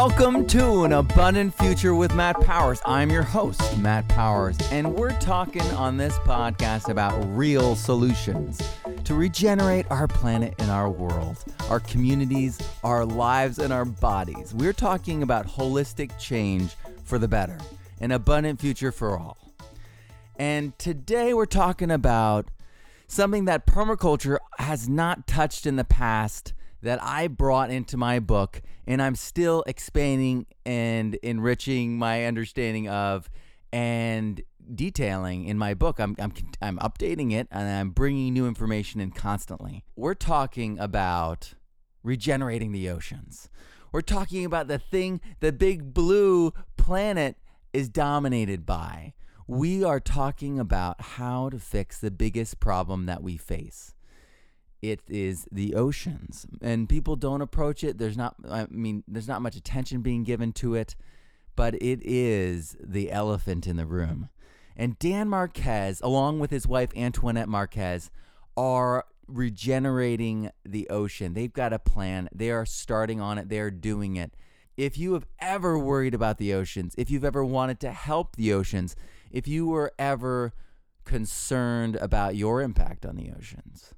Welcome to an abundant future with Matt Powers. I'm your host, Matt Powers, and we're talking on this podcast about real solutions to regenerate our planet and our world, our communities, our lives, and our bodies. We're talking about holistic change for the better, an abundant future for all. And today we're talking about something that permaculture has not touched in the past that I brought into my book, and I'm still expanding and enriching my understanding of and detailing in my book. I'm, I'm, I'm updating it and I'm bringing new information in constantly. We're talking about regenerating the oceans. We're talking about the thing the big blue planet is dominated by. We are talking about how to fix the biggest problem that we face it is the oceans. And people don't approach it. There's not i mean there's not much attention being given to it but it is the elephant in the room. And dan marquez along with his wife antoinette marquez are regenerating the ocean. They've got a plan. They are starting on it. They are doing it. If you have ever worried about the oceans if you've ever wanted to help the oceans if you were ever concerned about your impact on the oceans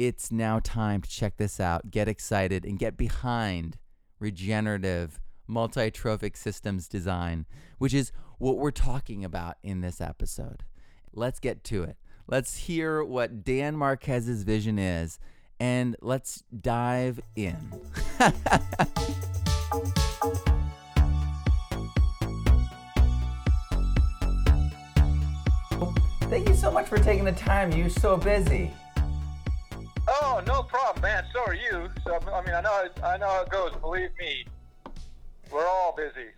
it's now time to check this out, get excited, and get behind regenerative multi-trophic systems design, which is what we're talking about in this episode. Let's get to it. Let's hear what Dan Marquez's vision is, and let's dive in. Thank you so much for taking the time. You're so busy. Oh, no problem, man. So are you. So I mean, I know I know how it goes. Believe me, we're all busy.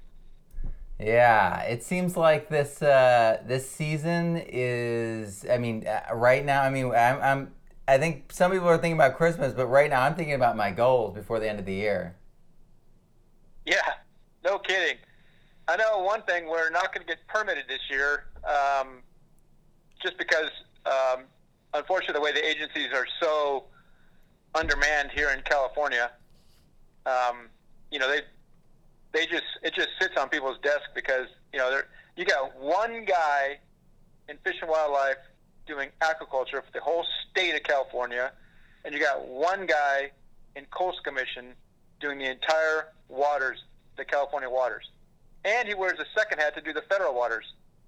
Yeah, it seems like this uh, this season is. I mean, uh, right now. I mean, I'm, I'm. I think some people are thinking about Christmas, but right now I'm thinking about my goals before the end of the year. Yeah, no kidding. I know one thing: we're not going to get permitted this year, um, just because um, unfortunately, the way the agencies are so undermanned here in California, um, you know, they they just it just sits on people's desk because you know you got one guy in Fish and Wildlife doing aquaculture for the whole state of California, and you got one guy in Coastal Commission doing the entire waters, the California waters, and he wears a second hat to do the federal waters,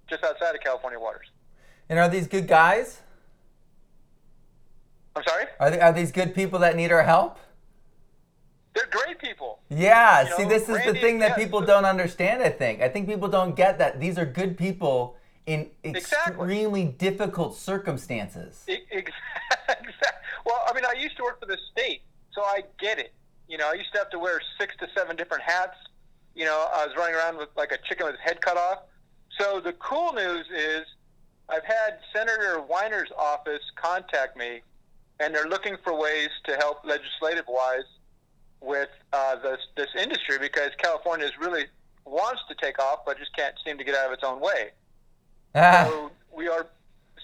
just outside of California waters. And are these good guys? I'm sorry? Are, they, are these good people that need our help? They're great people. Yeah, you see, know, this is Randy, the thing that yes, people don't understand, I think. I think people don't get that these are good people in extremely exactly. difficult circumstances. Exactly. Well, I mean, I used to work for the state, so I get it. You know, I used to have to wear six to seven different hats. You know, I was running around with like a chicken with his head cut off. So the cool news is I've had Senator Wiener's office contact me and they're looking for ways to help legislative wise with uh, this this industry because California is really wants to take off but just can't seem to get out of its own way. Ah. So we are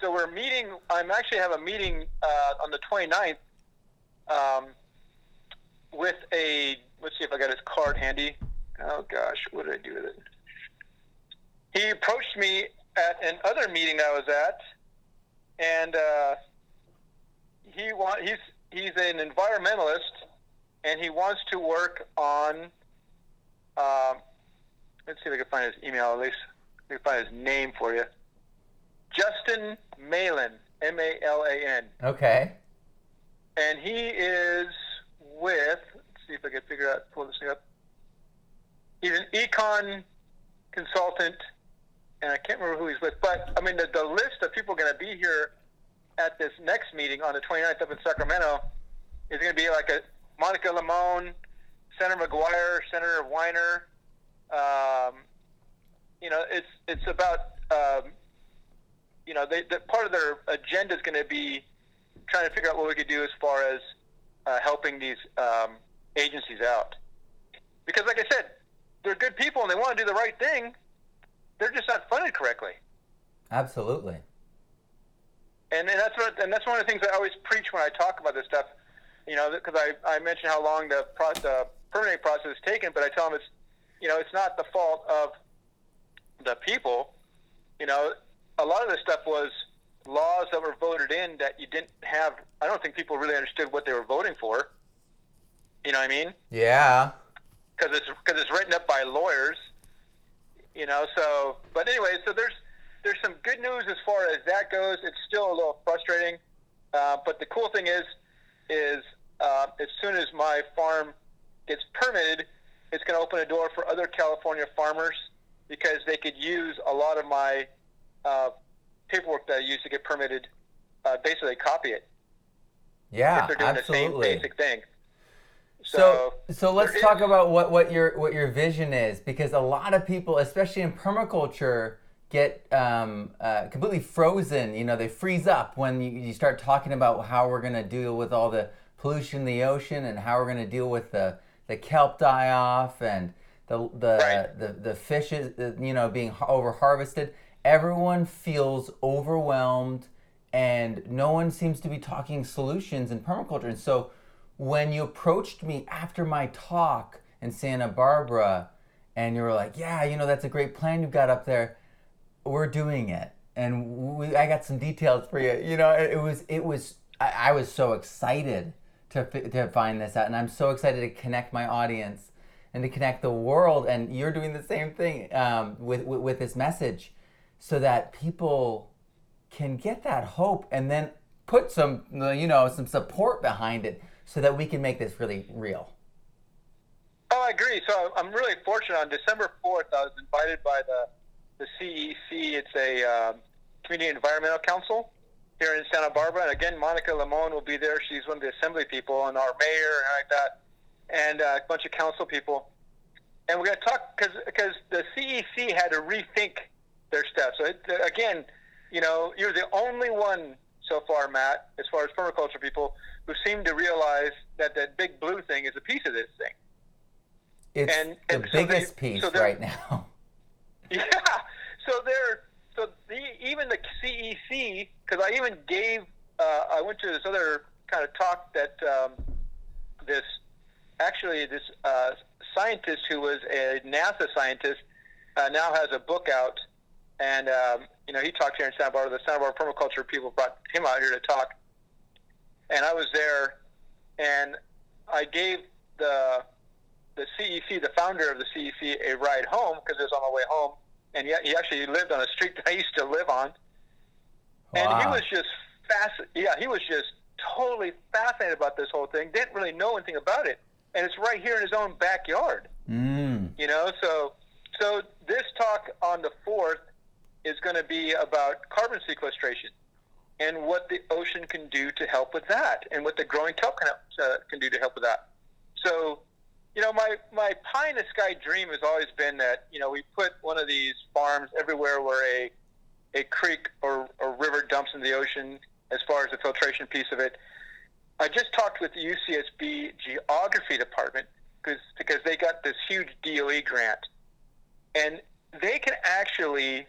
so we're meeting. I'm actually have a meeting uh, on the 29th um, with a. Let's see if I got his card handy. Oh gosh, what did I do with it? He approached me at another meeting I was at, and uh, he want he's he's an environmentalist, and he wants to work on. Um, let's see if I can find his email. At least I can find his name for you. Justin Malan, M A L A N. Okay. And he is with. Let's see if I can figure out pull this thing up. He's an econ consultant, and I can't remember who he's with. But I mean, the, the list of people going to be here at this next meeting on the 29th up in Sacramento is going to be like a Monica Limon, Senator McGuire, Senator Wiener. Um, you know, it's it's about um, you know they, the, part of their agenda is going to be trying to figure out what we could do as far as uh, helping these um, agencies out. Because, like I said, they're good people and they want to do the right thing. They're just not funded correctly. Absolutely and, and that's what and that's one of the things I always preach when I talk about this stuff. You know, because I, I mentioned how long the, pro, the permitting process has taken, but I tell them it's you know, it's not the fault of the people. You know, a lot of this stuff was laws that were voted in that you didn't have. I don't think people really understood what they were voting for. You know what I mean? Yeah. Because it's because it's written up by lawyers. You know, so but anyway, so there's there's some good news as far as that goes. It's still a little frustrating, uh, but the cool thing is, is uh, as soon as my farm gets permitted, it's going to open a door for other California farmers because they could use a lot of my uh, paperwork that I use to get permitted. Uh, basically, copy it. Yeah, if they're doing absolutely. the same basic thing. So, so let's talk about what, what your what your vision is, because a lot of people, especially in permaculture, get um, uh, completely frozen. You know, they freeze up when you, you start talking about how we're going to deal with all the pollution in the ocean and how we're going to deal with the the kelp die off and the the Right. the, the fishes, you know, being over harvested. Everyone feels overwhelmed, and no one seems to be talking solutions in permaculture. And so, when you approached me after my talk in Santa Barbara, and you were like, "Yeah, you know, that's a great plan you've got up there. We're doing it." And we, I got some details for you. You know, it, it was it was I, I was so excited to to find this out, and I'm so excited to connect my audience and to connect the world. And you're doing the same thing um, with, with with this message, so that people can get that hope and then put some you know some support behind it, so that we can make this really real. Oh, I agree. So I'm really fortunate. On December 4th, I was invited by the the CEC. It's a um, Community Environmental Council here in Santa Barbara. And again, Monica Limon will be there. She's one of the assembly people, and our mayor and like that, and uh, a bunch of council people. And we're going to talk because the CEC had to rethink their stuff. So it, again, you know, you're the only one so far, Matt, as far as permaculture people, who seem to realize that that big blue thing is a piece of this thing. It's And- the and so they- biggest piece so right now. Yeah. So they're so the even the CEC because I even gave uh, I went to this other kind of talk that um, this actually this uh, scientist who was a NASA scientist uh, now has a book out and um, you know he talked here in Santa Barbara. The Santa Barbara permaculture people brought him out here to talk, and I was there, and I gave the the CEC, the founder of the CEC, a ride home because it was on my way home, and yet he actually lived on a street that I used to live on, and he was just fasc Yeah, he was just totally fascinated about this whole thing. Didn't really know anything about it, and it's right here in his own backyard. Mm. You know, so so this talk on the fourth is going to be about carbon sequestration and what the ocean can do to help with that, and what the growing kelp can, uh, can do to help with that. So, you know, my my pie in the sky dream has always been that you know we put one of these farms everywhere where a a creek or, or river dumps into the ocean as far as the filtration piece of it. I just talked with the UCSB geography department because because they got this huge DOE grant, and they can actually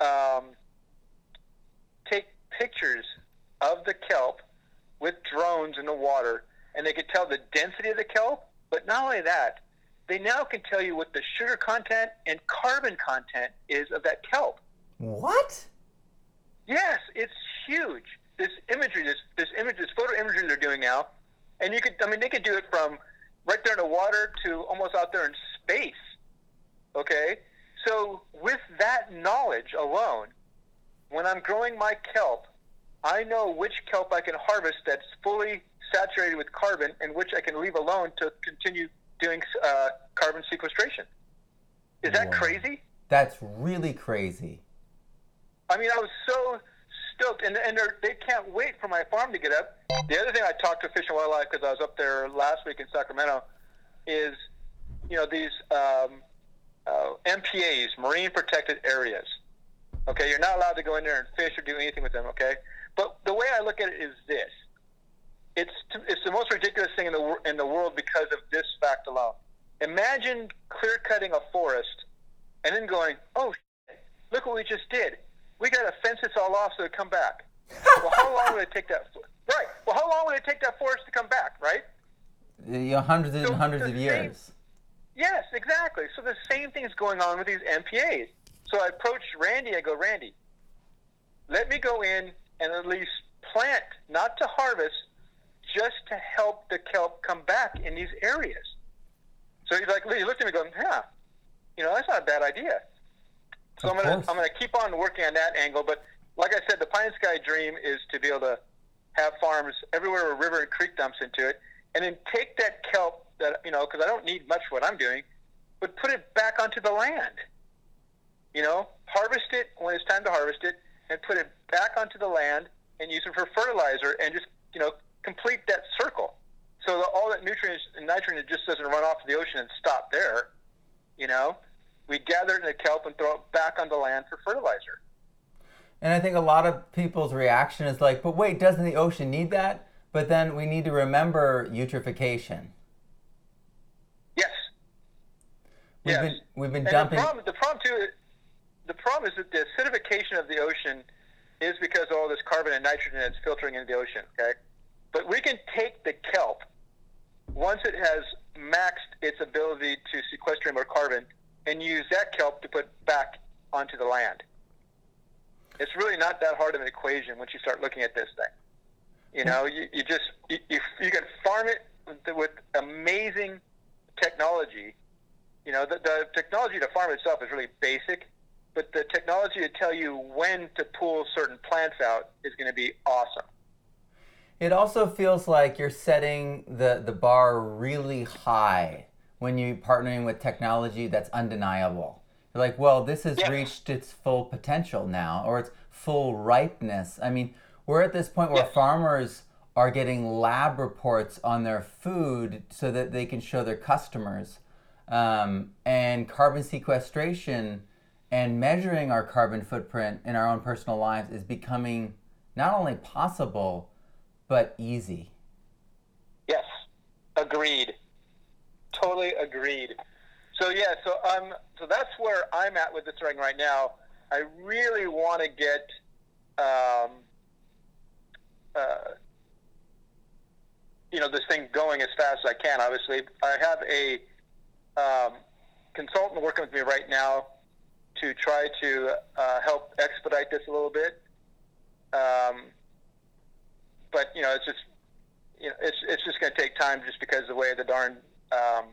um, take pictures of the kelp with drones in the water, and they can tell the density of the kelp. But not only that, they now can tell you what the sugar content and carbon content is of that kelp. What? Yes, it's huge. This imagery, this this image, this photo imagery they're doing now, and you could, I mean, they could do it from right there in the water to almost out there in space. Okay, so with that knowledge alone, when I'm growing my kelp, I know which kelp I can harvest that's fully saturated with carbon, and which I can leave alone to continue doing uh, carbon sequestration. Is that Wow. crazy? That's really crazy. I mean, I was so stoked, and and they can't wait for my farm to get up. The other thing I talked to Fish and Wildlife because I was up there last week in Sacramento is, you know, these um, uh, MPAs, marine protected areas. Okay, you're not allowed to go in there and fish or do anything with them. Okay, but the way I look at it is this: it's it's the most ridiculous thing in the in the world because of this fact alone. Imagine clear cutting a forest and then going, "Oh, shit, look what we just did. We got to fence this all off so it come back." well, how long would it take that? Right. Well, how long would it take that forest to come back? Right. You know, hundreds and So hundreds of same- years. Yes, exactly. So the same thing is going on with these MPAs. So I approached Randy. I go, Randy, let me go in and at least plant, not to harvest, just to help the kelp come back in these areas. So he's like, he looked at me going, yeah, you know, that's not a bad idea. So Of I'm gonna course. I'm gonna keep on working on that angle. But like I said, the Pine Sky dream is to be able to have farms everywhere where river and creek dumps into it, and then take that kelp that you know, because I don't need much what I'm doing, but put it back onto the land. You know, harvest it when it's time to harvest it, and put it back onto the land and use it for fertilizer, and just you know complete that circle. So that all that nutrients and nitrogen just doesn't run off to the ocean and stop there. You know, we gather it in the kelp and throw it back on the land for fertilizer. And I think a lot of people's reaction is like, but wait, doesn't the ocean need that? But then we need to remember eutrophication. Yes. We've Yes. been we've been And dumping. the problem, the problem too, the problem is that the acidification of the ocean is because of all this carbon and nitrogen that's filtering into the ocean. Okay, but we can take the kelp once it has maxed its ability to sequester more carbon and use that kelp to put back onto the land. It's really not that hard of an equation once you start looking at this thing. You know, you, you just you, you, you can farm it with, amazing technology you know, the, the technology to farm itself is really basic, but the technology to tell you when to pull certain plants out is going to be awesome. It also feels like you're setting the, the bar really high when you're partnering with technology that's undeniable. You're like, well, this has Yeah. reached its full potential now, or its full ripeness. I mean, we're at this point where Yes. farmers are getting lab reports on their food so that they can show their customers. Um, and carbon sequestration and measuring our carbon footprint in our own personal lives is becoming not only possible, but easy. Yes, agreed. Totally agreed. So yeah, so um, so that's where I'm at with this thing right now. I really want to get um, uh, you know this thing going as fast as I can. Obviously, I have a um, consultant working with me right now to try to uh, help expedite this a little bit. Um, but you know, it's just you know, it's it's just going to take time just because of the way the darn um,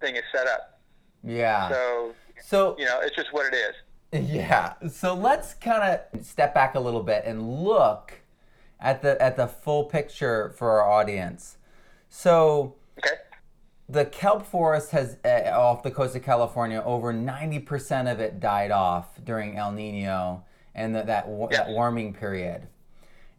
thing is set up. Yeah. So So, you know, it's just what it is. yeah. So let's kind of step back a little bit and look at the at the full picture for our audience. So, Okay. the kelp forest has uh, off the coast of California. Over ninety percent of it died off during El Nino and the, that wa- that warming period,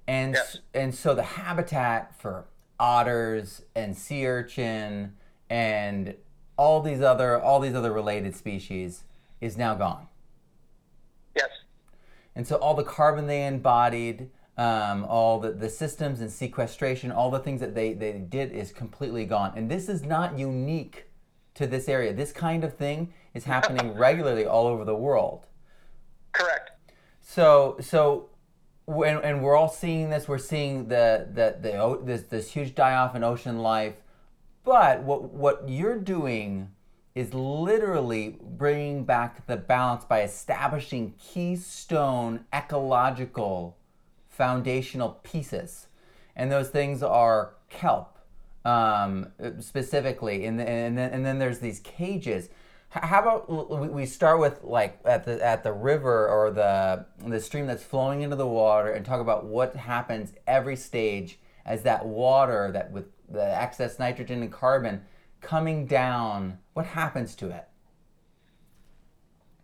and Yes. and so the habitat for otters and sea urchin and all these other all these other related species is now gone. Yes. And so all the carbon they embodied, um, all the, the systems and sequestration, all the things that they, they did is completely gone. And this is not unique to this area. This kind of thing is happening regularly all over the world. Correct. So so when, and we're all seeing this. We're seeing the the, the this this huge die off in ocean life. But what what you're doing is literally bringing back the balance by establishing keystone ecological foundational pieces, and those things are kelp um, specifically, and, and then and then there's these cages. How about we- start with like at the at the river or the the stream that's flowing into the water, and talk about what happens every stage as that water that with the excess nitrogen and carbon coming down. What happens to it?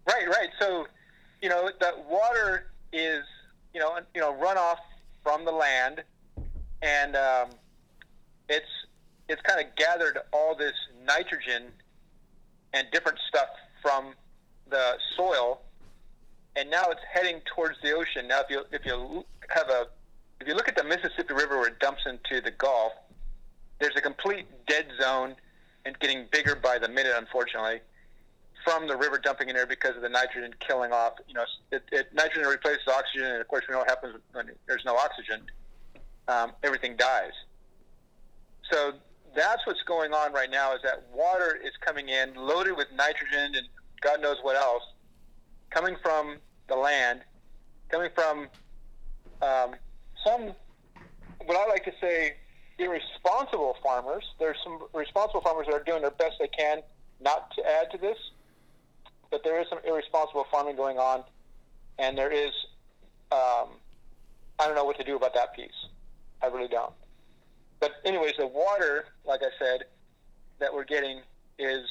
Right. Right. So, you know, that water is you know you know runoff from the land, and um, it's it's kind of gathered all this nitrogen and different stuff from the soil, and now it's heading towards the ocean. Now, if you if you have a if you look at the Mississippi River where it dumps into the Gulf, there's a complete dead zone and getting bigger by the minute, unfortunately, from the river dumping in there because of the nitrogen killing off. You know, it, it, nitrogen replaces oxygen, and of course, we know what happens when there's no oxygen. Um, everything dies. So that's what's going on right now is that water is coming in loaded with nitrogen and God knows what else, coming from the land, coming from um, some, what I like to say, irresponsible farmers. There's some responsible farmers that are doing their best they can not to add to this, but there is some irresponsible farming going on, and there is, um, I don't know what to do about that piece. I really don't. But anyways, the water, like I said, that we're getting is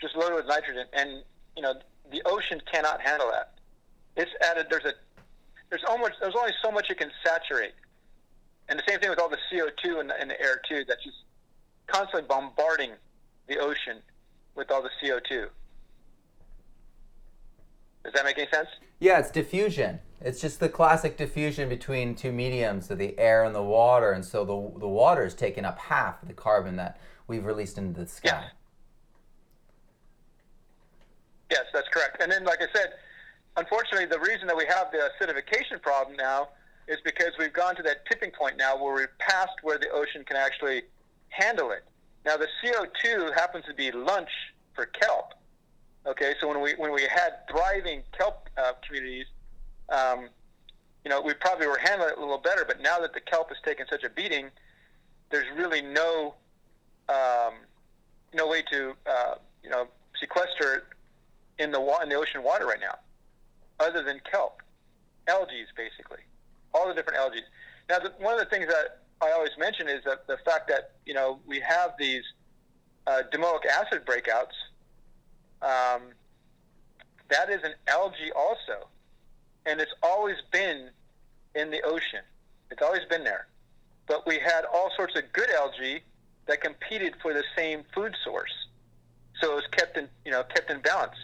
just loaded with nitrogen, and you know the ocean cannot handle that. It's added. There's a there's almost there's only so much it can saturate, and the same thing with all the CO2 in the, in the air too. That's just constantly bombarding the ocean with all the CO2. Does that make any sense? Yeah, it's diffusion. It's just the classic diffusion between two mediums, so the air and the water, and so the the water is taking up half of the carbon that we've released into the sky. Yes. Yes, that's correct. And then, like I said, unfortunately, the reason that we have the acidification problem now is because we've gone to that tipping point now where we've passed where the ocean can actually handle it. Now, the CO2 happens to be lunch for kelp. Okay, so when we when we had thriving kelp uh, communities, um, you know, we probably were handling it a little better. But now that the kelp has taken such a beating, there's really no um, no way to uh, you know sequester it in the wa- in the ocean water right now, other than kelp, algae basically, all the different algae. Now, the, one of the things that I always mention is that the fact that you know we have these uh, domoic acid breakouts. Um, that is an algae also, and it's always been in the ocean. It's always been there. But we had all sorts of good algae that competed for the same food source, so it was kept in you know kept in balance.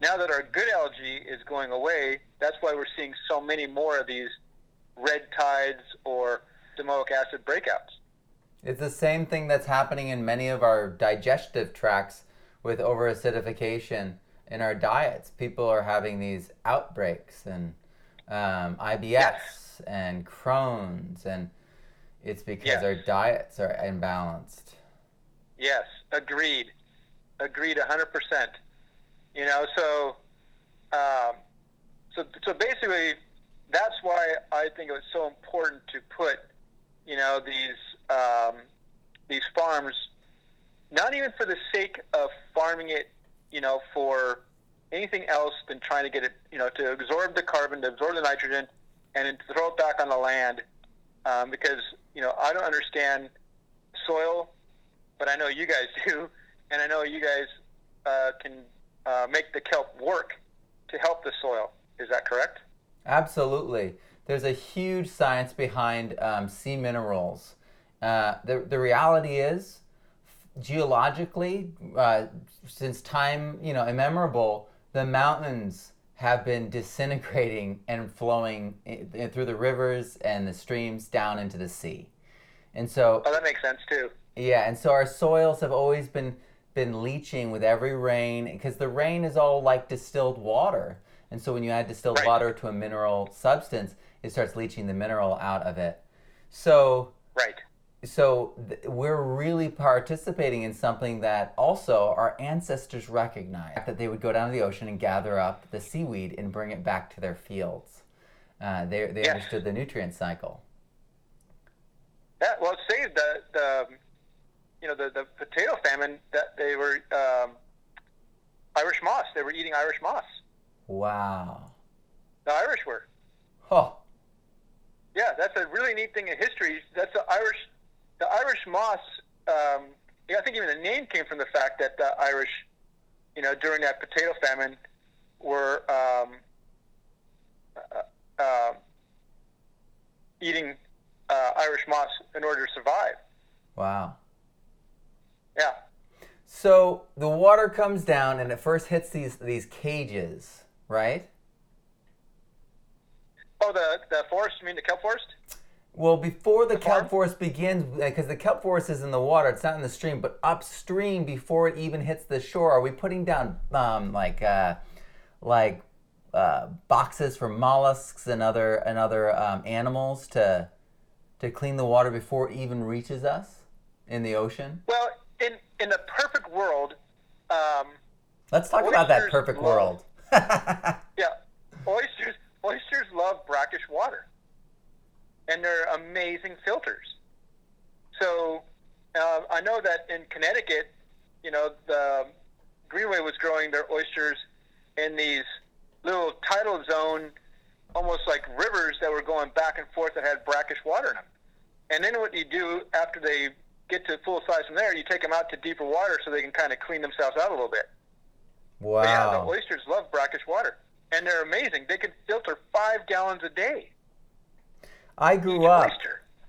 Now that our good algae is going away, that's why we're seeing so many more of these red tides or domoic acid breakouts. It's the same thing that's happening in many of our digestive tracts with overacidification in our diets. People are having these outbreaks and um, IBS Yes. and Crohn's, and it's because Yes. our diets are imbalanced. Yes, agreed, agreed, hundred percent. You know, so, um, so, so basically, that's why I think it was so important to put, you know, these um, these farms, not even for the sake of farming it, you know, for anything else than trying to get it, you know, to absorb the carbon, to absorb the nitrogen, and then throw it back on the land, um, because you know I don't understand soil, but I know you guys do, and I know you guys uh, can uh, make the kelp work to help the soil. Is that correct? Absolutely. There's a huge science behind um, sea minerals. Uh, the, the reality is, geologically, uh, since time you know immemorable, the mountains have been disintegrating and flowing i- i- through the rivers and the streams down into the sea. And so Oh, that makes sense too. yeah, and so our soils have always been been leaching with every rain because the rain is all like distilled water. And so when you add distilled Right. water to a mineral substance, it starts leaching the mineral out of it. So Right. So th- we're really participating in something that also our ancestors recognized that they would go down to the ocean and gather up the seaweed and bring it back to their fields. Uh, they they Yes. understood the nutrient cycle. Yeah. Well, saved the the you know the the potato famine that they were um, Irish moss. They were eating Irish moss. Wow. The Irish were. Oh, Yeah, that's a really neat thing in history. That's the Irish, the Irish moss. Um, I think even the name came from the fact that the Irish, you know, during that potato famine, were um, uh, uh, eating uh, Irish moss in order to survive. wow. Yeah, So the water comes down and it first hits these these cages, right? Oh, the the forest. You mean the kelp forest? Well, before the, kelp forest begins, because the kelp forest is in the water, it's not in the stream, but upstream before it even hits the shore, are we putting down um, like uh, like uh, boxes for mollusks and other and other um, animals to to clean the water before it even reaches us? in the ocean? Well, in in the perfect world, um, let's talk about that perfect love- world. yeah, oysters oysters love brackish water, and they're amazing filters. So uh, I know that in Connecticut, you know, the Green Wave was growing their oysters in these little tidal zone, almost like rivers that were going back and forth that had brackish water in them. And then what you do after they get to full size from there, you take them out to deeper water so they can kind of clean themselves out a little bit. But yeah, the oysters love brackish water, and they're amazing. They can filter five gallons a day. I grew up.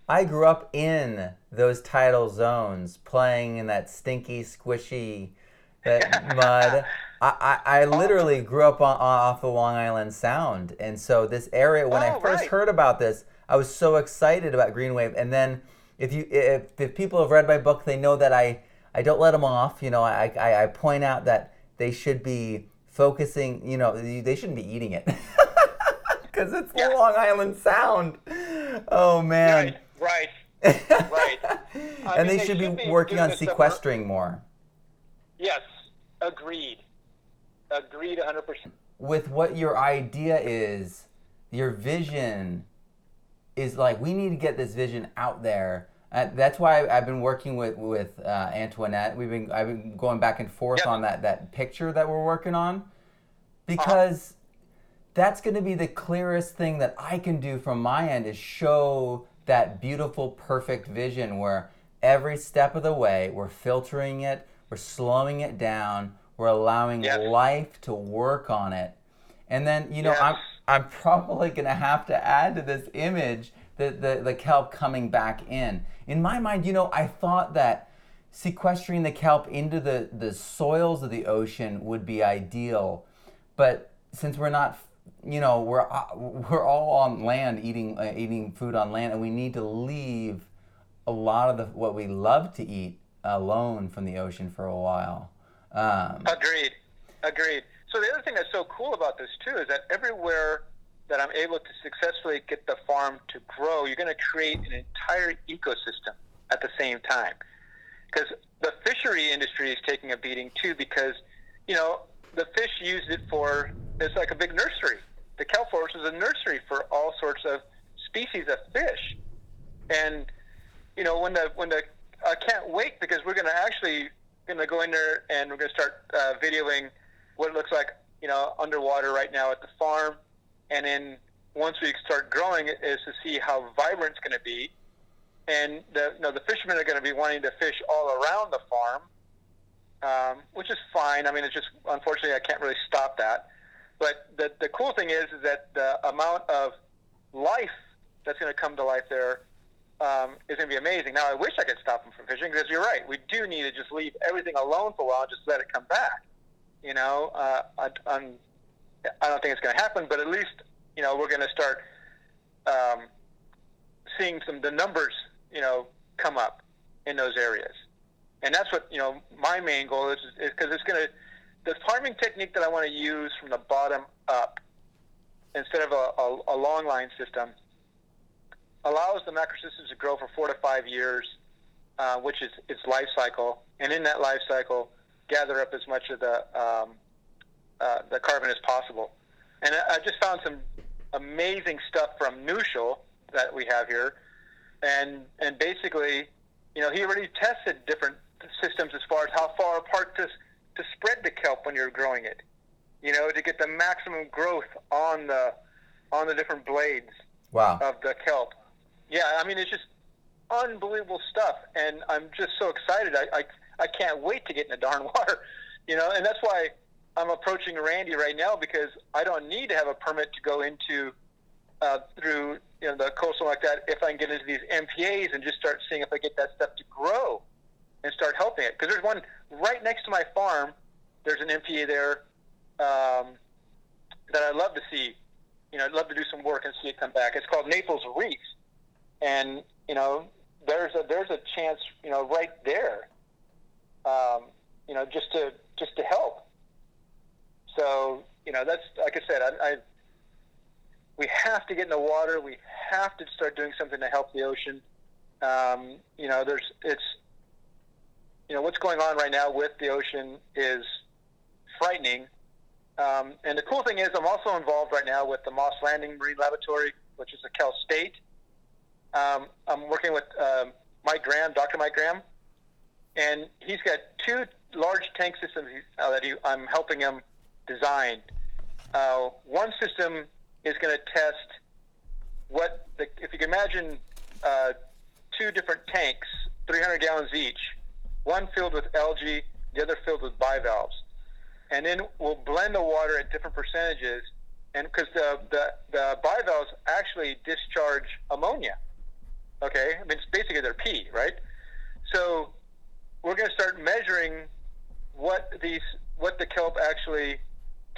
I grew up in those tidal zones, playing in that stinky, squishy, that mud. I, I, I literally grew up on, off the Long Island Sound, and so this area. When I Oh, first right. heard about this, I was so excited about Green Wave. And then, if you if, if people have read my book, they know that I I don't let them off. You know, I I, I point out that they should be focusing. You know, they shouldn't be eating it because it's Yeah. the Long Island Sound. Oh man. Right, right. Right. And mean, they, should, should be be working on this summer- sequestering more. Yes, agreed. Agreed 100%. With what your idea is, your vision is like we need to get this vision out there. Uh, that's why I've been working with with uh, Antoinette. We've been I've been going back and forth Yep. on that that picture that we're working on because that's going to be the clearest thing that I can do from my end is show that beautiful, perfect vision where every step of the way we're filtering it, we're slowing it down, we're allowing Yes. life to work on it. And then, you know, Yes. I'm I'm probably going to have to add to this image the, the, the kelp coming back in. In my mind, you know, I thought that sequestering the kelp into the, the soils of the ocean would be ideal. But since we're not, you know, we're, uh, we're all on land eating, uh, eating food on land, and we need to leave a lot of the, what we love to eat alone from the ocean for a while. Um, Agreed. Agreed. So the other thing that's so cool about this too is that everywhere that I'm able to successfully get the farm to grow, you're going to create an entire ecosystem at the same time. Because the fishery industry is taking a beating too, because you know the fish use it for it's like a big nursery. The kelp forest is a nursery for all sorts of species of fish, and you know when the when the I can't wait because we're going to actually going to go in there and we're going to start uh, videoing what it looks like, you know, underwater right now at the farm, and then once we start growing it, is to see how vibrant it's going to be, and the you know the fishermen are going to be wanting to fish all around the farm, um, which is fine. I mean, it's just unfortunately I can't really stop that. But the the cool thing is is that the amount of life that's going to come to life there um, is going to be amazing. Now, I wish I could stop them from fishing because you're right. We do need to just leave everything alone for a while just let it come back. You know, uh, I'm, I don't think it's going to happen, but at least you know we're going to start um, seeing some the numbers you know come up in those areas, and that's what you know my main goal is because it's going to the farming technique that I want to use from the bottom up instead of a, a, a long line system allows the Macrocystis to grow for four to five years, uh, which is its life cycle, and in that life cycle, gather up as much of the um, uh, the carbon as possible. And I, I just found some amazing stuff from Neushul that we have here, and and basically, you know, he already tested different systems as far as how far apart to to spread the kelp when you're growing it, you know, to get the maximum growth on the on the different blades wow. of the kelp. Yeah, I mean it's just unbelievable stuff, and I'm just so excited. I, I I can't wait to get in the darn water, you know, and that's why I'm approaching Randy right now because I don't need to have a permit to go into uh, through you know the coastal like that. If I can get into these MPAs and just start seeing if I get that stuff to grow and start helping it, because there's one right next to my farm. There's an MPA there um, that I'd love to see. You know, I'd love to do some work and see it come back. It's called Naples Reef, and you know, there's a there's a chance, you know, right there, um, you know, just to just to help. So you know, that's like I said, I, I we have to get in the water. We have to start doing something to help the ocean. Um, you know, there's it's you know, what's going on right now with the ocean is frightening. Um, and the cool thing is, I'm also involved right now with the Moss Landing Marine Laboratory, which is at Cal State. Um, I'm working with uh, Mike Graham, Dr. Mike Graham, and he's got two large tank systems uh, that he, I'm helping him design. Uh, one system is going to test what, the, if you can imagine uh, two different tanks, 300 gallons each, one filled with algae, the other filled with bivalves. And then we'll blend the water at different percentages, and because the, the, the bivalves actually discharge ammonia. Okay, I mean, it's basically their pee, right? So we're going to start measuring what these what the kelp actually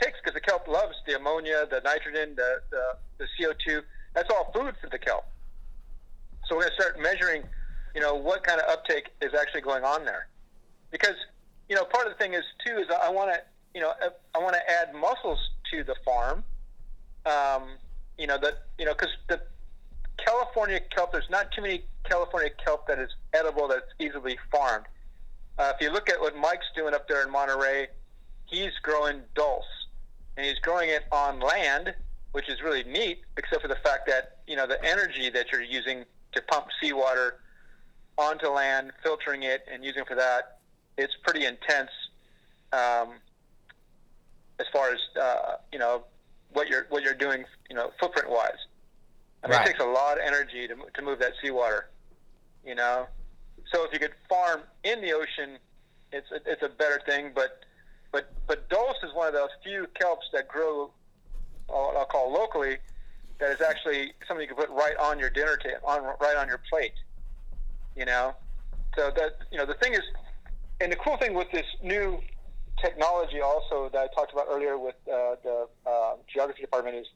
takes because the kelp loves the ammonia, the nitrogen, the, the, the CO2. That's all food for the kelp. So we're going to start measuring, you know, what kind of uptake is actually going on there. Because, you know, part of the thing is, too, is I want to, you know, I want to add mussels to the farm. Um, you know, that, you know, because the California kelp, there's not too many California kelp that is edible that's easily farmed. Uh, if you look at what Mike's doing up there in Monterey, he's growing dulse, and he's growing it on land, which is really neat, except for the fact that you know the energy that you're using to pump seawater onto land, filtering it, and using for that, it's pretty intense. Um, as far as uh, you know, what you're what you're doing, you know, footprint wise. I mean, right. it takes a lot of energy to to move that seawater. You know, so if you could farm in the ocean, it's a, it's a better thing. But but but dulse is one of those few kelps that grow, I'll call locally, that is actually something you can put right on your dinner table, on right on your plate. You know, so that you know the thing is, and the cool thing with this new technology also that I talked about earlier with uh, the uh, geography department is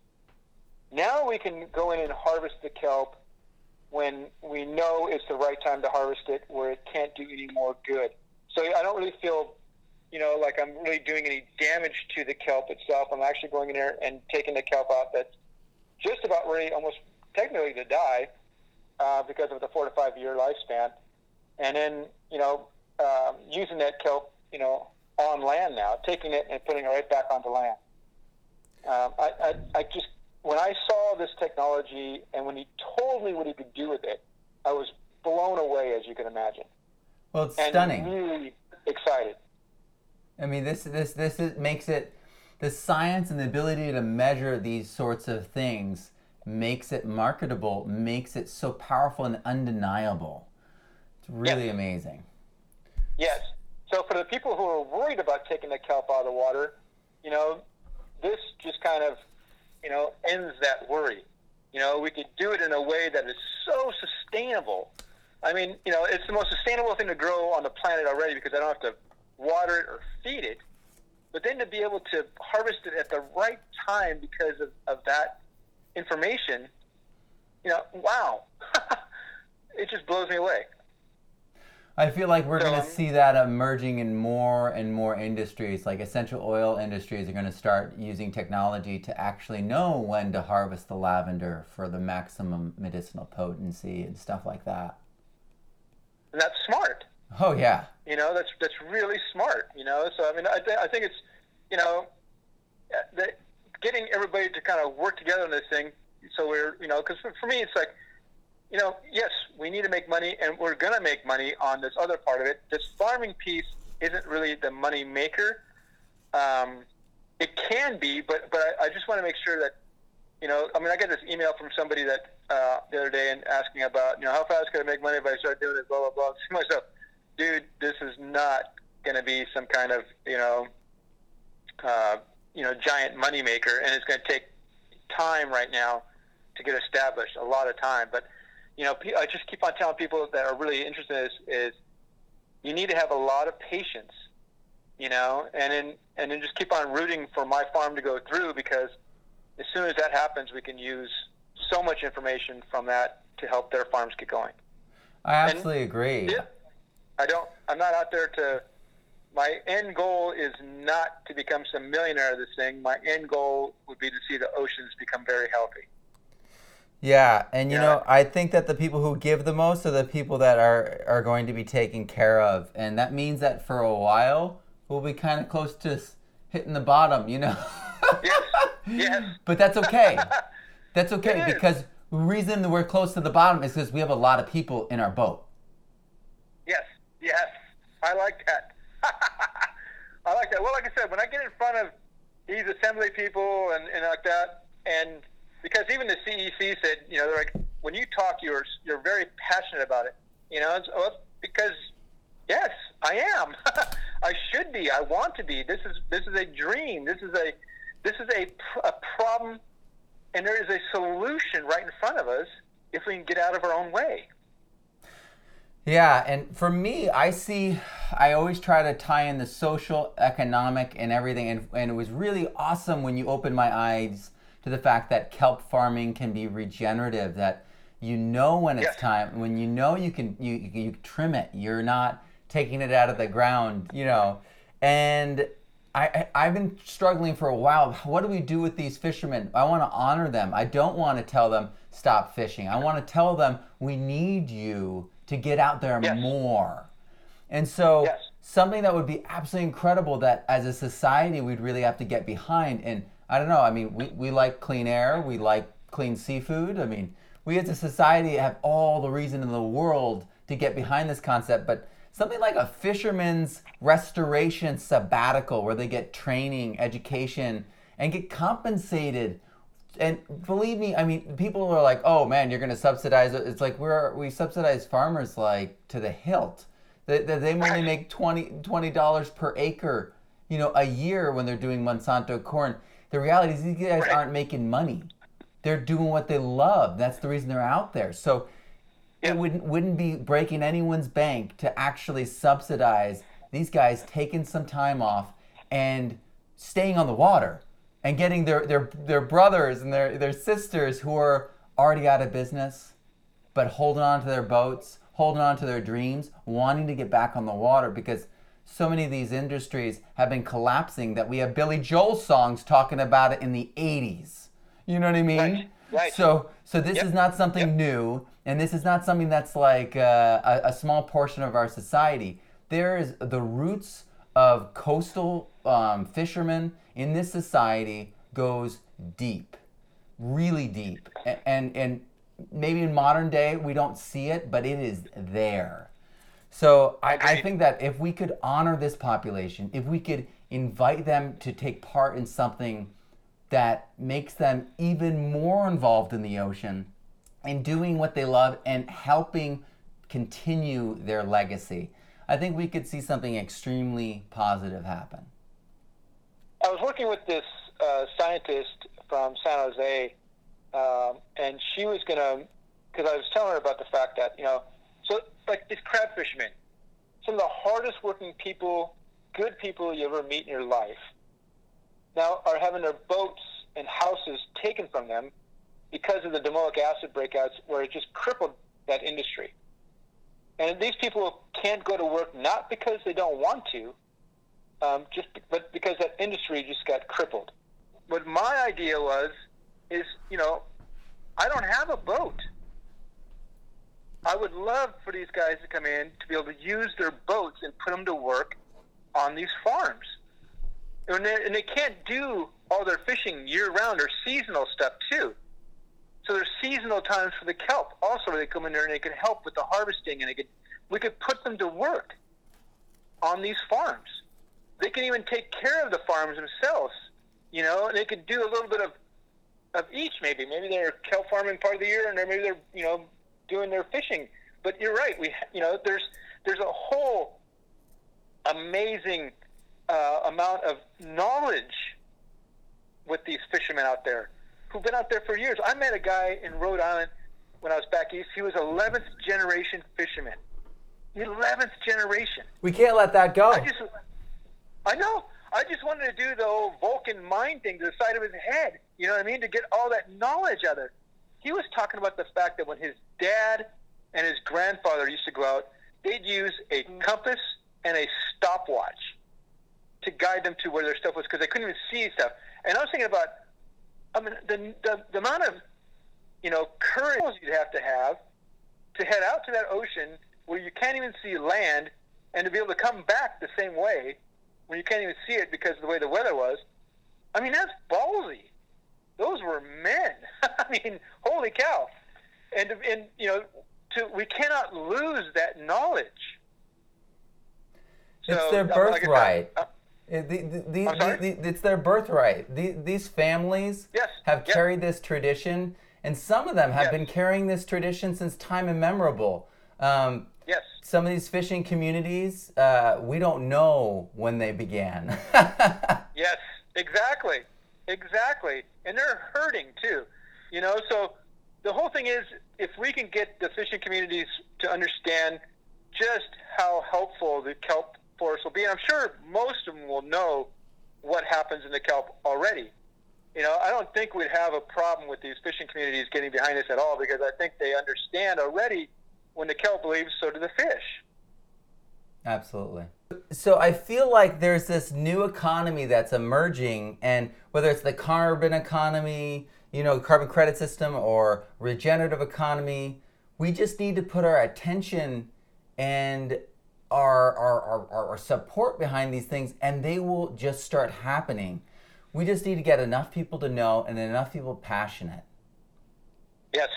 now we can go in and harvest the kelp when we know it's the right time to harvest it, where it can't do any more good. So I don't really feel, you know, like I'm really doing any damage to the kelp itself. I'm actually going in there and taking the kelp out that's just about ready, almost technically to die, uh, because of the four to five year lifespan, and then you know um, using that kelp, you know, on land now, taking it and putting it right back onto land. Um, I, I, I just when I saw this technology and when he told me what he could do with it, I was blown away, as you can imagine. Well, it's and stunning. Really excited. I mean, this this this is, makes it the science and the ability to measure these sorts of things makes it marketable, makes it so powerful and undeniable. It's really yes. amazing. Yes. So for the people who are worried about taking the kelp out of the water, you know, this just kind of you know, ends that worry. You know, we could do it in a way that is so sustainable. I mean, you know, it's the most sustainable thing to grow on the planet already because I don't have to water it or feed it. But then to be able to harvest it at the right time because of, of that information, you know, wow. it just blows me away. I feel like we're so, going to um, see that emerging in more and more industries. Like essential oil industries are going to start using technology to actually know when to harvest the lavender for the maximum medicinal potency and stuff like that. And that's smart. Oh yeah. You know, that's that's really smart. You know, so I mean, I, th- I think it's, you know, that getting everybody to kind of work together on this thing. So we're, you know, because for, me, it's like you know, yes, we need to make money, and we're going to make money on this other part of it. This farming piece isn't really the money maker. Um, it can be, but but I, I just want to make sure that, you know, I mean, I got this email from somebody that uh, the other day and asking about, you know, how fast can I make money if I start doing this, blah blah blah. To myself, dude, this is not going to be some kind of, you know, uh, you know, giant money maker, and it's going to take time right now to get established, a lot of time, but you know, I just keep on telling people that are really interested in this is you need to have a lot of patience, you know, and then and then just keep on rooting for my farm to go through because as soon as that happens, we can use so much information from that to help their farms get going. I absolutely and, agree. Yeah, I don't. I'm not out there to. My end goal is not to become some millionaire of this thing. My end goal would be to see the oceans become very healthy. Yeah, and you Yeah. know, I think that the people who give the most are the people that are are going to be taken care of, and that means that for a while we'll be kind of close to hitting the bottom, you know. Yes. Yes. but that's okay. That's okay It is. because the reason that we're close to the bottom is because we have a lot of people in our boat. Yes, yes, I like that. I like that. Well, like I said, when I get in front of these assembly people and, and like that, and because even the CEC said, you know, they're like, when you talk, you're you're very passionate about it. You know, it's, well, because yes, I am. I should be. I want to be. This is this is a dream. This is a this is a, a problem, and there is a solution right in front of us if we can get out of our own way. Yeah, and for me, I see, I always try to tie in the social, economic, and everything. And, and it was really awesome when you opened my eyes to the fact that kelp farming can be regenerative, that you know when it's Yes. time, when you know you can, you, you, trim it. You're not taking it out of the ground, you know. And I, I, I've been struggling for a while. What do we do with these fishermen? I want to honor them. I don't want to tell them stop fishing. I want to tell them we need you to get out there Yes. more. And so Yes. something that would be absolutely incredible that as a society we'd really have to get behind. And I don't know, I mean, we, we like clean air, we like clean seafood. I mean, we as a society have all the reason in the world to get behind this concept, but something like a fisherman's restoration sabbatical where they get training, education, and get compensated and believe me, I mean, people are like, "Oh man, you're going to subsidize it." It's like we're we subsidize farmers like to the hilt. They, they, they only make 20 dollars per acre, you know, a year when they're doing Monsanto corn. The reality is these guys aren't making money. They're doing what they love. That's the reason they're out there. So it wouldn't wouldn't be breaking anyone's bank to actually subsidize these guys taking some time off and staying on the water and getting their their, their brothers and their, their sisters who are already out of business but holding on to their boats, holding on to their dreams, wanting to get back on the water because so many of these industries have been collapsing that we have Billy Joel songs talking about it in the 80s. You know what I mean? Right, right. So so this Yep, is not something yep. new and this is not something that's like uh, a, a small portion of our society. There is the roots of coastal um, fishermen in this society goes deep really deep. A- and and maybe in modern day we don't see it but it is there. So I, I think that if we could honor this population if we could invite them to take part in something that makes them even more involved in the ocean and doing what they love and helping continue their legacy i think we could see something extremely positive happen I was working with this uh, scientist from San Jose, um, and she was gonna, because I was telling her about the fact that you know, so like these crab fishermen, some of the hardest working people, good people you ever meet in your life, now are having their boats and houses taken from them because of the domoic acid breakouts, where it just crippled that industry. And these people can't go to work not because they don't want to, um, just but because that industry just got crippled. What my idea was is, you know, I don't have a boat. I would love for these guys to come in to be able to use their boats and put them to work on these farms. And they, and they can't do all their fishing year round or seasonal stuff too. So there's seasonal times for the kelp also where they come in there and they can help with the harvesting and they could we could put them to work on these farms. They can even take care of the farms themselves. You know, and they could do a little bit of of each maybe. Maybe they're kelp farming part of the year and then maybe they're, you know, doing their fishing. But you're right. We you know, there's there's a whole amazing uh, amount of knowledge with these fishermen out there who've been out there for years. I met a guy in Rhode Island when I was back east. He was 11th generation fisherman. 11th generation. we can't let that go I just, I know. I just wanted to do the old Vulcan mind thing to the side of his head. You know what I mean? To get all that knowledge out of it. He was talking about the fact that when his dad and his grandfather used to go out, they'd use a compass and a stopwatch to guide them to where their stuff was because they couldn't even see stuff. And I was thinking about, I mean, the, the, the amount of you know, courage you'd have to have to head out to that ocean where you can't even see land and to be able to come back the same way when you can't even see it because of the way the weather was. I mean, that's ballsy. Those were men. I mean, holy cow. And, and you know, to, we cannot lose that knowledge. It's so, their birthright. Uh, the, the, the, it's their birthright. these families yes. have yep. carried this tradition, and some of them have yes. been carrying this tradition since time immemorable. Um, yes. Some of these fishing communities, uh, we don't know when they began. yes, exactly, exactly, and they're hurting too. You know, so the whole thing is, if we can get the fishing communities to understand just how helpful the kelp forest will be, and I'm sure most of them will know what happens in the kelp already. You know, I don't think we'd have a problem with these fishing communities getting behind us at all because I think they understand already when the kelp leaves, so do the fish. Absolutely. So I feel like there's this new economy that's emerging, and whether it's the carbon economy, you know, carbon credit system, or regenerative economy, we just need to put our attention and our, our, our, our support behind these things, and they will just start happening. We just need to get enough people to know and enough people passionate. Yes.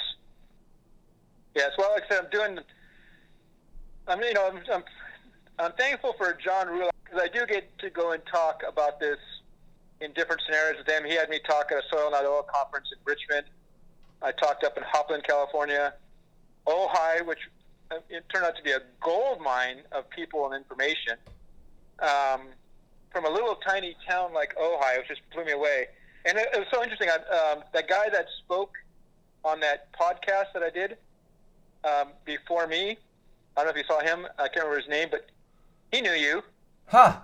Yes. Well, like I said, I'm doing. I'm you know I'm I'm, I'm thankful for John Rule because I do get to go and talk about this in different scenarios with him. He had me talk at a Soil Not Oil conference in Richmond. I talked up in Hopland, California. Ojai, which it turned out to be a gold mine of people and information. Um, from a little tiny town like Ojai, it just blew me away. And it, it was so interesting. I, um, that guy that spoke on that podcast that I did um, before me, I don't know if you saw him. I can't remember his name, but he knew you. Huh.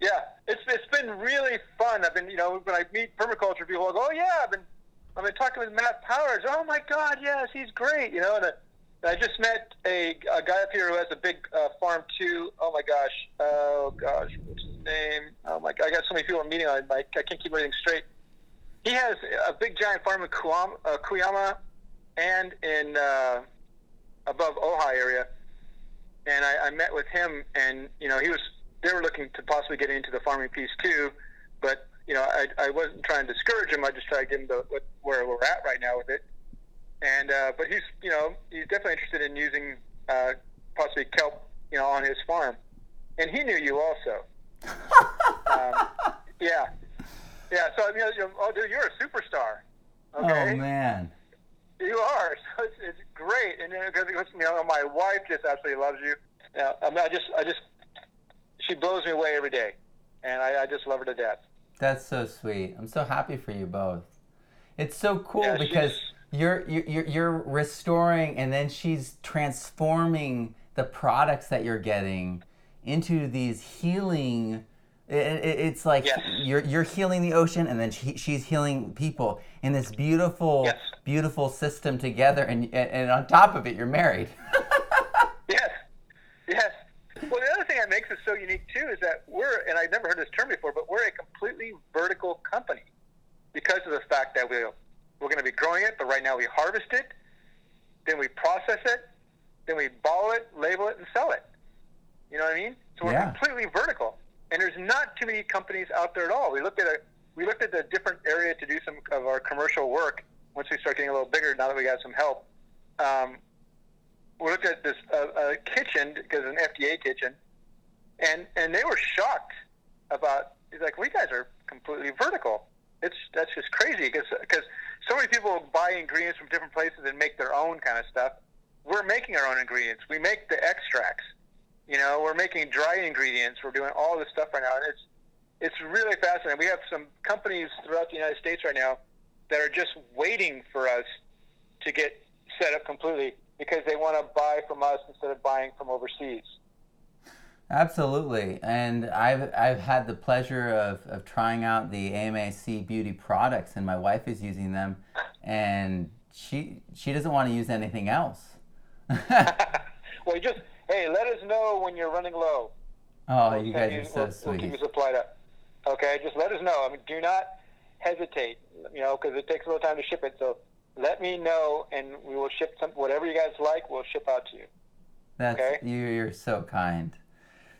Yeah, it's it's been really fun. I've been, you know, when I meet permaculture people, I go, oh yeah, I've been I've been talking with Matt Powers. Oh my God, yes, he's great. You know, and I just met a, a guy up here who has a big uh, farm too. Oh my gosh. Oh gosh. What's his name? Oh my God. I got so many people I'm meeting on. I, I can't keep everything straight. He has a big giant farm in uh, Cuyama and in uh, above Ojai area. And I, I met with him, and you know he was. They were looking to possibly get into the farming piece too, but you know I, I wasn't trying to discourage him. I just tried to get him to what, where we're at right now with it and uh, but he's you know he's definitely interested in using uh, possibly kelp you know on his farm, and he knew you also. um, yeah, yeah. So I mean, you know, oh, dude, you're a superstar. Okay? Oh man. You are. So it's, it's great, and because you know, my wife just absolutely loves you. Yeah, I, mean, I just, I just, she blows me away every day, and I, I just love her to death. That's so sweet. I'm so happy for you both. It's so cool yeah, because you're, you're you're restoring and then she's transforming the products that you're getting into these healing it, it, it's like yes. you're you're healing the ocean and then she, she's healing people in this beautiful yes. beautiful system together and, and and on top of it you're married yes yes well the other thing that makes us so unique too is that we're and i've never heard this term before but we're a completely vertical company because of the fact that we we're going to be growing it, but right now we harvest it, then we process it, then we bottle it, label it, and sell it. You know what I mean? So we're yeah. completely vertical, and there's not too many companies out there at all. We looked at a we looked at a different area to do some of our commercial work. Once we start getting a little bigger, now that we got some help, um, we looked at this uh, uh, kitchen because an FDA kitchen, and and they were shocked about. He's like, "We guys are completely vertical." It's that's just crazy because because so many people buy ingredients from different places and make their own kind of stuff. We're making our own ingredients. We make the extracts. You know, we're making dry ingredients. We're doing all this stuff right now, and it's it's really fascinating. We have some companies throughout the United States right now that are just waiting for us to get set up completely because they want to buy from us instead of buying from overseas. Absolutely. And I've, I've had the pleasure of, of trying out the AMA Sea Beauty products, and my wife is using them, and she, she doesn't want to use anything else. well, just, hey, let us know when you're running low. Oh, we'll you guys you, are so we'll, sweet. We'll keep you supplied up. Okay, just let us know. I mean, do not hesitate, you know, because it takes a little time to ship it. So let me know, and we will ship some whatever you guys like. We'll ship out to you. That's Okay. you. You're so kind.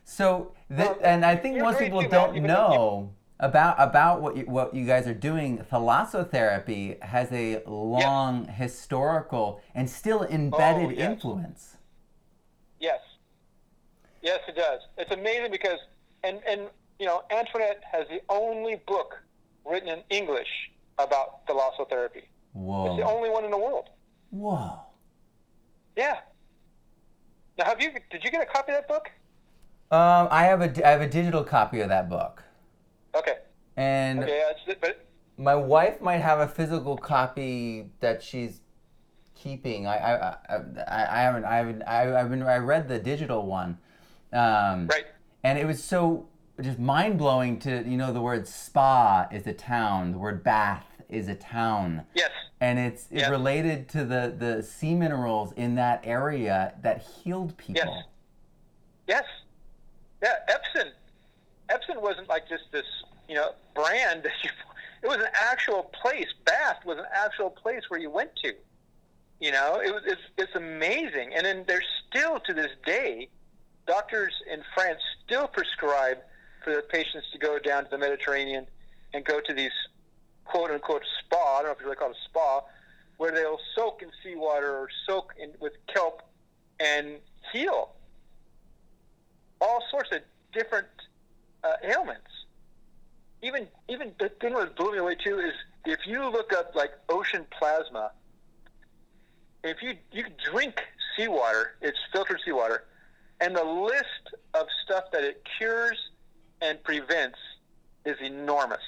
So, th- Well, and I think most people don't man, even though know about about what you, what you guys are doing. Thalassotherapy has a long historical and still embedded Oh, yes. influence. Yes. Yes, it does. It's amazing because, and, and you know, Antoinette has the only book written in English about thalassotherapy. It's the only one in the world. Whoa! Yeah. Now, have you? Did you get a copy of that book? Um, I have a I have a digital copy of that book, Okay. and Okay. Yeah, but my wife might have a physical copy that she's keeping. I I, I, I haven't I haven't I, I've been I read the digital one, um, right. and it was so just mind blowing to you know the word spa is a town, the word bath is a town, Yes. and it's it's Yeah. related to the the sea minerals in that area that healed people. Yes. Yes. Yeah. Epsom. Epsom wasn't like just this, you know, brand that you. It was an actual place. Bath was an actual place where you went to. You know, it was. It's, it's amazing. And then there's still to this day, doctors in France still prescribe for their patients to go down to the Mediterranean and go to these quote unquote spa. I don't know if you really call it a spa, where they'll soak in seawater or soak in with kelp and heal all sorts of different uh, ailments. Even even the thing that blew me away too is if you look up like ocean plasma, if you you drink seawater, it's filtered seawater, and the list of stuff that it cures and prevents is enormous.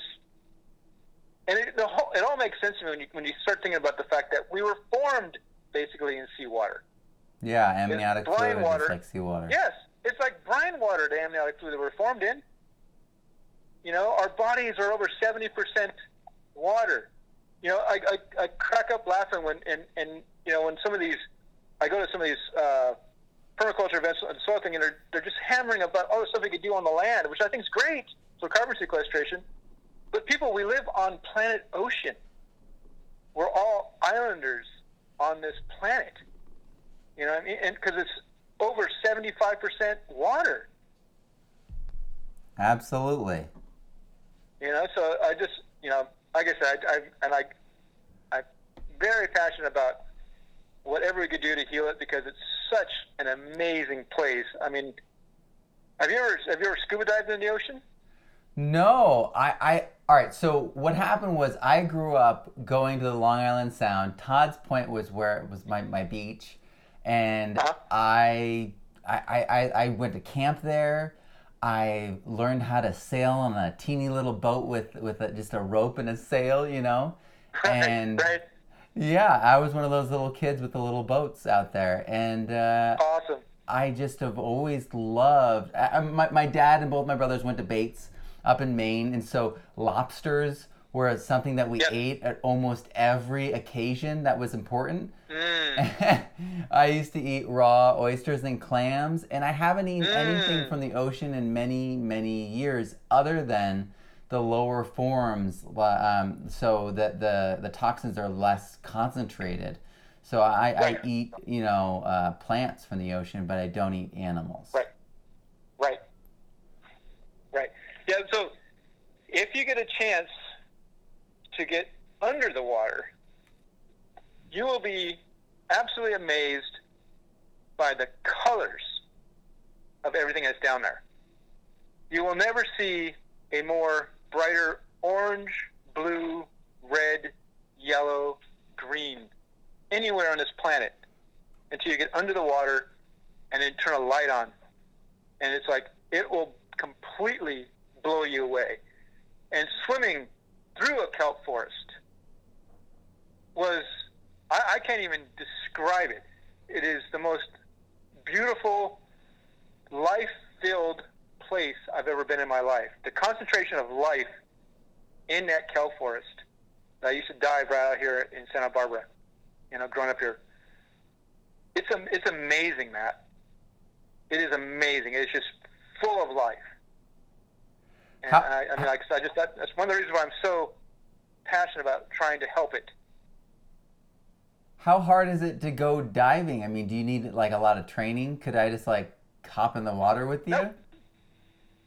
And it, the whole, it all makes sense to me when you, when you start thinking about the fact that we were formed basically in seawater. Yeah, amniotic fluid water. is like seawater. Yes, brine water, the amniotic fluid that we're formed in. You know, our bodies are over seventy percent water. You know, I, I, I crack up laughing when and, and you know when some of these, I go to some of these uh, permaculture events and soil thing, and they're they're just hammering about all the stuff we could do on the land, which I think is great for carbon sequestration. But people, we live on planet ocean. We're all islanders on this planet. You know what I mean? And because it's over 75% water. Absolutely. You know, so I just, you know, like I said, I, I and I, I'm very passionate about whatever we could do to heal it because it's such an amazing place. I mean, have you ever have you ever scuba dived in the ocean? No, I, I, all right. So what happened was I grew up going to the Long Island Sound. Todd's Point was where it was my, my beach, and Uh-huh. I, I, I, I went to camp there. I learned how to sail on a teeny little boat with with a, just a rope and a sail, you know, and right? yeah, I was one of those little kids with the little boats out there, and uh, Awesome. I just have always loved. I, my, my dad and both my brothers went to Bates up in Maine, and so lobsters were something that we Yep. ate at almost every occasion that was important. Mm. I used to eat raw oysters and clams, and I haven't eaten anything Mm. from the ocean in many, many years other than the lower forms, um, so that the, the toxins are less concentrated. So I, Right. I eat, you know, uh, plants from the ocean, but I don't eat animals. Right. Right. Right. Yeah, so if you get a chance to get under the water, you will be absolutely amazed by the colors of everything that's down there. You will never see a more brighter orange, blue, red, yellow, green anywhere on this planet until you get under the water and then turn a light on. And it's like it will completely blow you away. And swimming through a kelp forest was, I, I can't even describe it. It is the most beautiful, life filled place I've ever been in my life. The concentration of life in that kelp forest. I used to dive right out here in Santa Barbara, you know, growing up here. It's, it's amazing, Matt. It is amazing. It's just full of life. And How- I, I mean, like I just, that, that's one of the reasons why I'm so passionate about trying to help it. How hard is it to go diving? I mean, do you need like a lot of training? Could I just like hop in the water with you? No.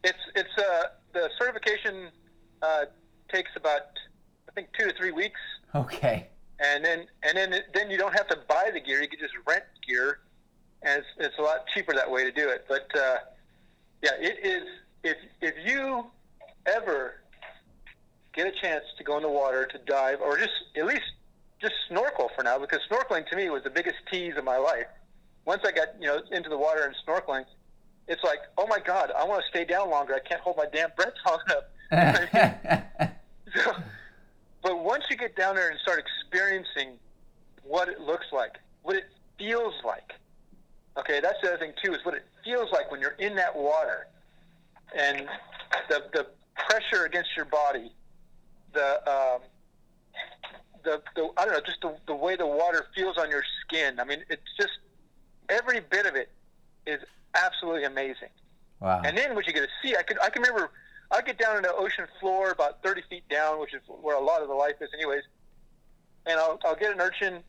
It's it's uh the certification uh, takes about I think two to three weeks, Okay. and then and then then you don't have to buy the gear. You can just rent gear, and it's, it's a lot cheaper that way to do it. But uh, yeah, it is. If if you ever get a chance to go in the water to dive, or just at least just snorkel for now, because snorkeling to me was the biggest tease of my life. Once I got you know into the water and snorkeling, it's like, oh my god, I want to stay down longer. I can't hold my damn breath long enough. So, but once you get down there and start experiencing what it looks like, what it feels like, okay, that's the other thing too, is what it feels like when you're in that water, and the the pressure against your body, the um, the, the I don't know, just the, the way the water feels on your skin. I mean, it's just every bit of it is absolutely amazing. wow. And then what you get to see, I could I can remember I get down in the ocean floor about 30 feet down, which is where a lot of the life is, anyways. And I'll I'll get an urchin,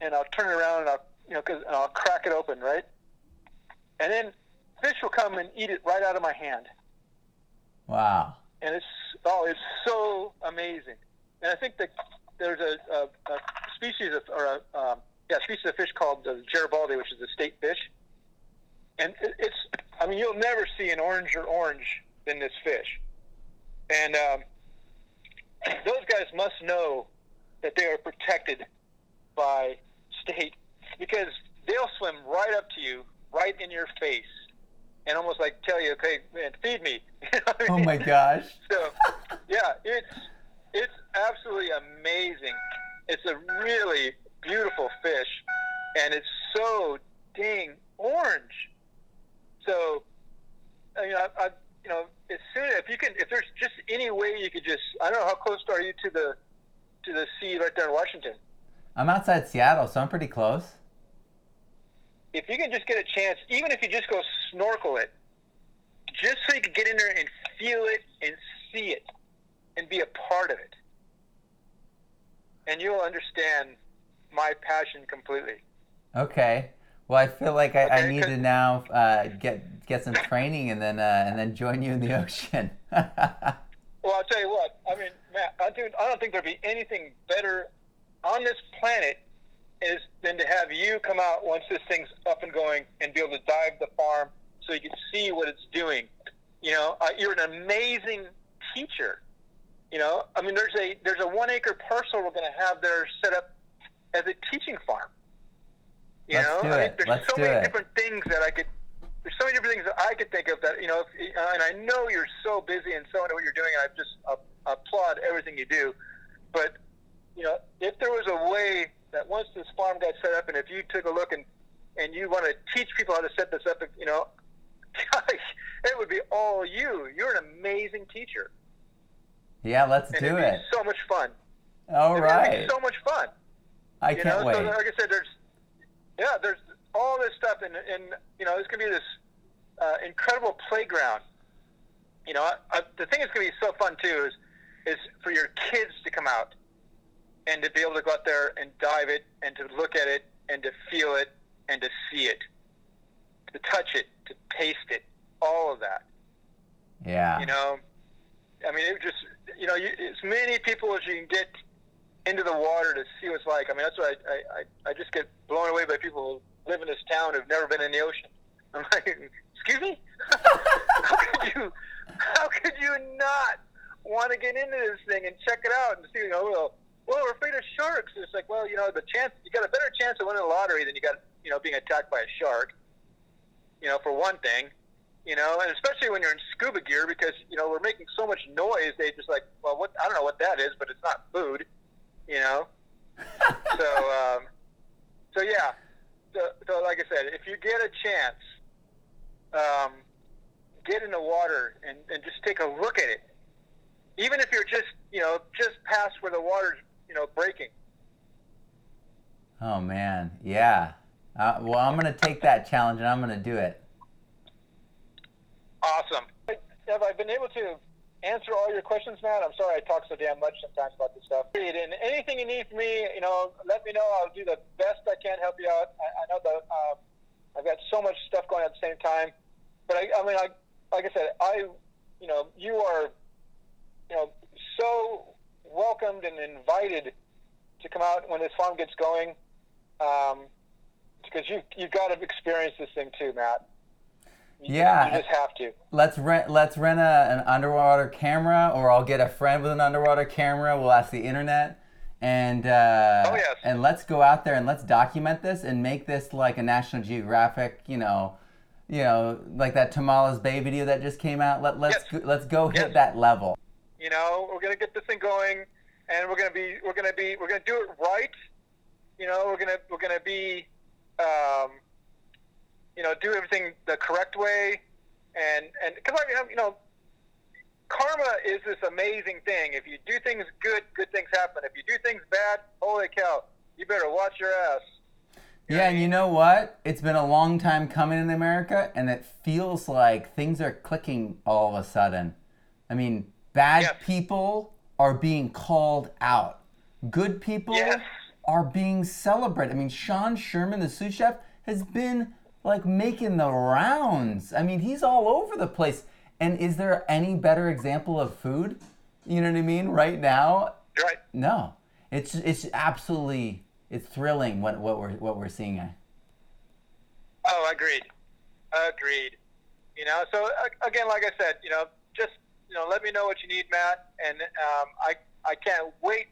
and I'll turn it around and I'll you know cause, and I'll crack it open, right? And then fish will come and eat it right out of my hand, wow. And it's oh it's so amazing. And I think that there's a, a, a species of or a um, yeah species of fish called the Garibaldi, which is a state fish. And it, it's I mean you'll never see an oranger orange than this fish. And um, those guys must know that they are protected by state because they'll swim right up to you, right in your face, and almost like tell you, "Okay, man, feed me." You know what I Oh mean? my gosh. So, yeah, it's it's absolutely amazing. It's a really beautiful fish, and it's so dang orange. So, uh, I mean, I, I you know, as soon if you can, if there's just any way you could just, I don't know how close are you to the to the sea right there in Washington. I'm outside Seattle, so I'm pretty close. If you can just get a chance, even if you just go snorkel it, just so you can get in there and feel it and see it and be a part of it, and you'll understand my passion completely. Okay. Well, I feel like I, I Okay, need 'cause- to now uh, get get some training and then uh, and then join you in the ocean. Well, I'll tell you what. I mean, Matt, I, do, I don't think there'd be anything better on this planet is than to have you come out once this thing's up and going and be able to dive the farm so you can see what it's doing. You know, uh, you're an amazing teacher. You know, I mean, there's a there's a one acre parcel we're going to have there set up as a teaching farm. You Let's know, do I mean, it. there's Let's so do many it. different things that I could. There's so many different things that I could think of that you know, if, uh, and I know you're so busy and so into what you're doing. And I just uh, applaud everything you do, but you know, if there was a way that once this farm got set up, and if you took a look and and you want to teach people how to set this up, you know, gosh, it would be all you. You're an amazing teacher, yeah, let's and do it'd it. be so much fun. All It'd right. be so much fun. I you can't know, wait. so like I said, there's yeah, there's all this stuff, and and you know, it's gonna be this uh, incredible playground. You know, I, I, the thing that's gonna be so fun too is is for your kids to come out and to be able to go out there and dive it and to look at it and to feel it and to see it, to touch it, to taste it, all of that. yeah. You know, I mean, it just you know, you, as many people as you can get into the water to see what it's like. I mean, that's why I, I, I, I just get blown away by people who live in this town who've never been in the ocean. I'm like, excuse me, how could you, how could you not want to get into this thing and check it out and see? You know, well, well, we're afraid of sharks. It's like, well, you know, the chance you got a better chance of winning the lottery than you got, you know, being attacked by a shark. You know, for one thing you know, and especially when you're in scuba gear because you know we're making so much noise. They just like, well, what I don't know what that is, but it's not food, you know. so, um, so yeah. So, so like I said, if you get a chance, um, get in the water and, and just take a look at it. Even if you're just you know just past where the water's you know breaking. Oh man, yeah. Uh, well, I'm gonna take that challenge and I'm gonna do it. Awesome. Have I been able to answer all your questions, Matt. I'm sorry I talk so damn much sometimes about this stuff. And anything you need from me, you know, let me know. I'll do the best I can help you out. I, I know that um, I've got so much stuff going at the same time, but I, I mean, I, like I said, I, you know, you are, you know, so welcomed and invited to come out when this farm gets going, um, because you you got to experience this thing too, Matt. You, Yeah. you just have to. Let's rent. Let's rent a, an underwater camera, or I'll get a friend with an underwater camera. We'll ask the internet, and uh, Oh, yes. and let's go out there and let's document this and make this like a National Geographic. You know, you know, like that Tomales Bay video that just came out. Let let's Yes. go, let's go hit that level. You know, we're gonna get this thing going, and we're gonna be we're gonna be we're gonna do it right. You know, we're gonna we're gonna be, um, you know, do everything the correct way, and and because I mean, you know, karma is this amazing thing. If you do things good, good things happen. If you do things bad, holy cow, you better watch your ass. Yeah, and you know what? It's been a long time coming in America, and it feels like things are clicking all of a sudden. I mean, bad people are being called out. Good people Yes. are being celebrated. I mean, Sean Sherman, the Sioux Chef, has been like making the rounds. I mean, he's all over the place. And is there any better example of food? You know what I mean? Right now, Right. no. It's it's absolutely it's thrilling what what we're what we're seeing. Oh, agreed. Agreed. You know, so again, like I said, you know, just you know, let me know what you need, Matt, and um, I I can't wait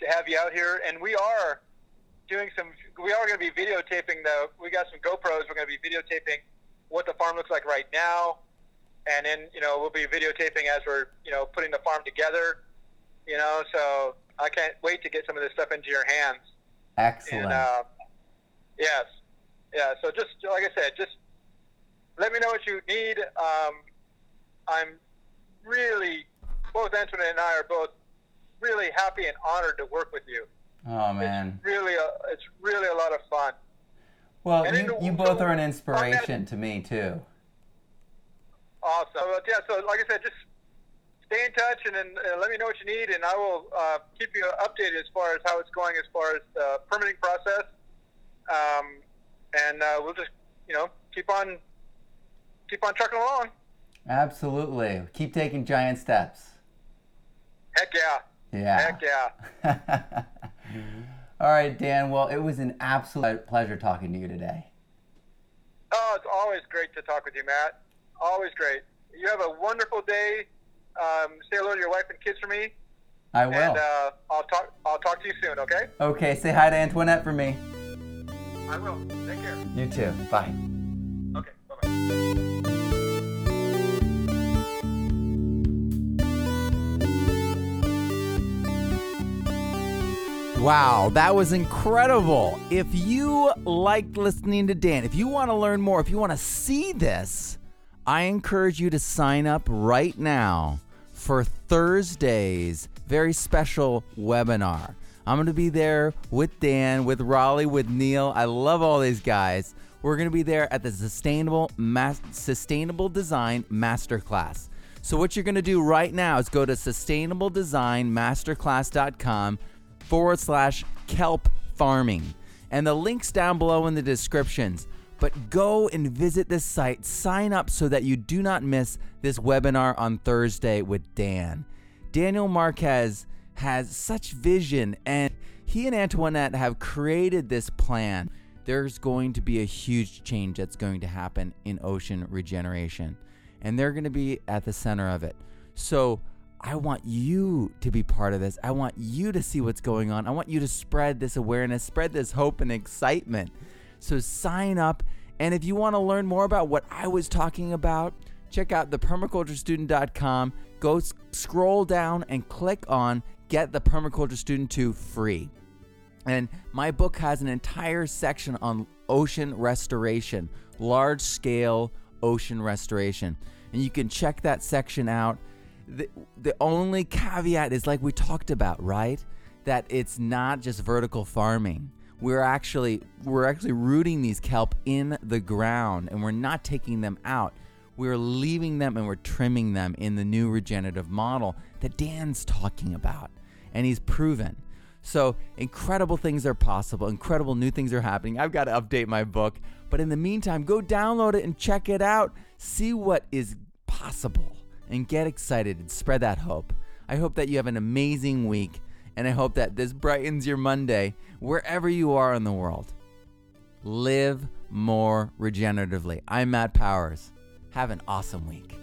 to have you out here. And we are doing some. We are going to be videotaping the. We got some GoPros. We're going to be videotaping what the farm looks like right now, and then you know we'll be videotaping as we're you know putting the farm together. You know, so I can't wait to get some of this stuff into your hands. Excellent. And uh, yes, yeah. So just like I said, just let me know what you need. Um, I'm really both Antoinette and I are both really happy and honored to work with you. oh man. Really, a, it's really a lot of fun. Well, and you, you both are an on inspiration to me too. Awesome. Yeah. So like I said, just stay in touch and then uh, let me know what you need, and I will uh, keep you updated as far as how it's going as far as the permitting process. Um, and uh, we'll just you know keep on keep on trucking along. Absolutely. Keep taking giant steps. Heck yeah. Yeah. Heck yeah. All right, Dan. Well, it was an absolute pleasure talking to you today. Oh, it's always great to talk with you, Matt. Always great. You have a wonderful day. Um, say hello to your wife and kids for me, I will. and uh, I'll talk. I'll talk to you soon. Okay? okay, say hi to Antoinette for me. I will. Take care. You too. Bye. Wow, that was incredible. If you liked listening to Dan, if you want to learn more, if you want to see this, I encourage you to sign up right now for Thursday's very special webinar. I'm going to be there with Dan, with Raleigh, with Neil. I love all these guys. We're going to be there at the Sustainable Mas- Sustainable Design Masterclass. So what you're going to do right now is go to sustainabledesignmasterclass.com forward slash kelp farming. And the link's down below in the descriptions. But go and visit this site, sign up so that you do not miss this webinar on Thursday with Dan. Daniel Marquez has such vision, and he and Antoinette have created this plan. There's going to be a huge change that's going to happen in ocean regeneration, and they're going to be at the center of it. So, I want you to be part of this. I want you to see what's going on. I want you to spread this awareness, spread this hope and excitement. So sign up. And if you want to learn more about what I was talking about, check out thepermaculturestudent.com. Go s- scroll down and click on Get the Permaculture Student 2 free. And my book has an entire section on ocean restoration, large scale ocean restoration. And you can check that section out. The, the only caveat is like we talked about, right? That it's not just vertical farming. We're actually we're actually rooting these kelp in the ground and we're not taking them out. we're leaving them and we're trimming them in the new regenerative model that Dan's talking about. And he's proven. So, incredible things are possible, incredible new things are happening. I've got to update my book. But in the meantime, go download it and check it out. See what is possible and get excited and spread that hope. I hope that you have an amazing week and I hope that this brightens your Monday wherever you are in the world. Live more regeneratively. I'm Matt Powers. Have an awesome week.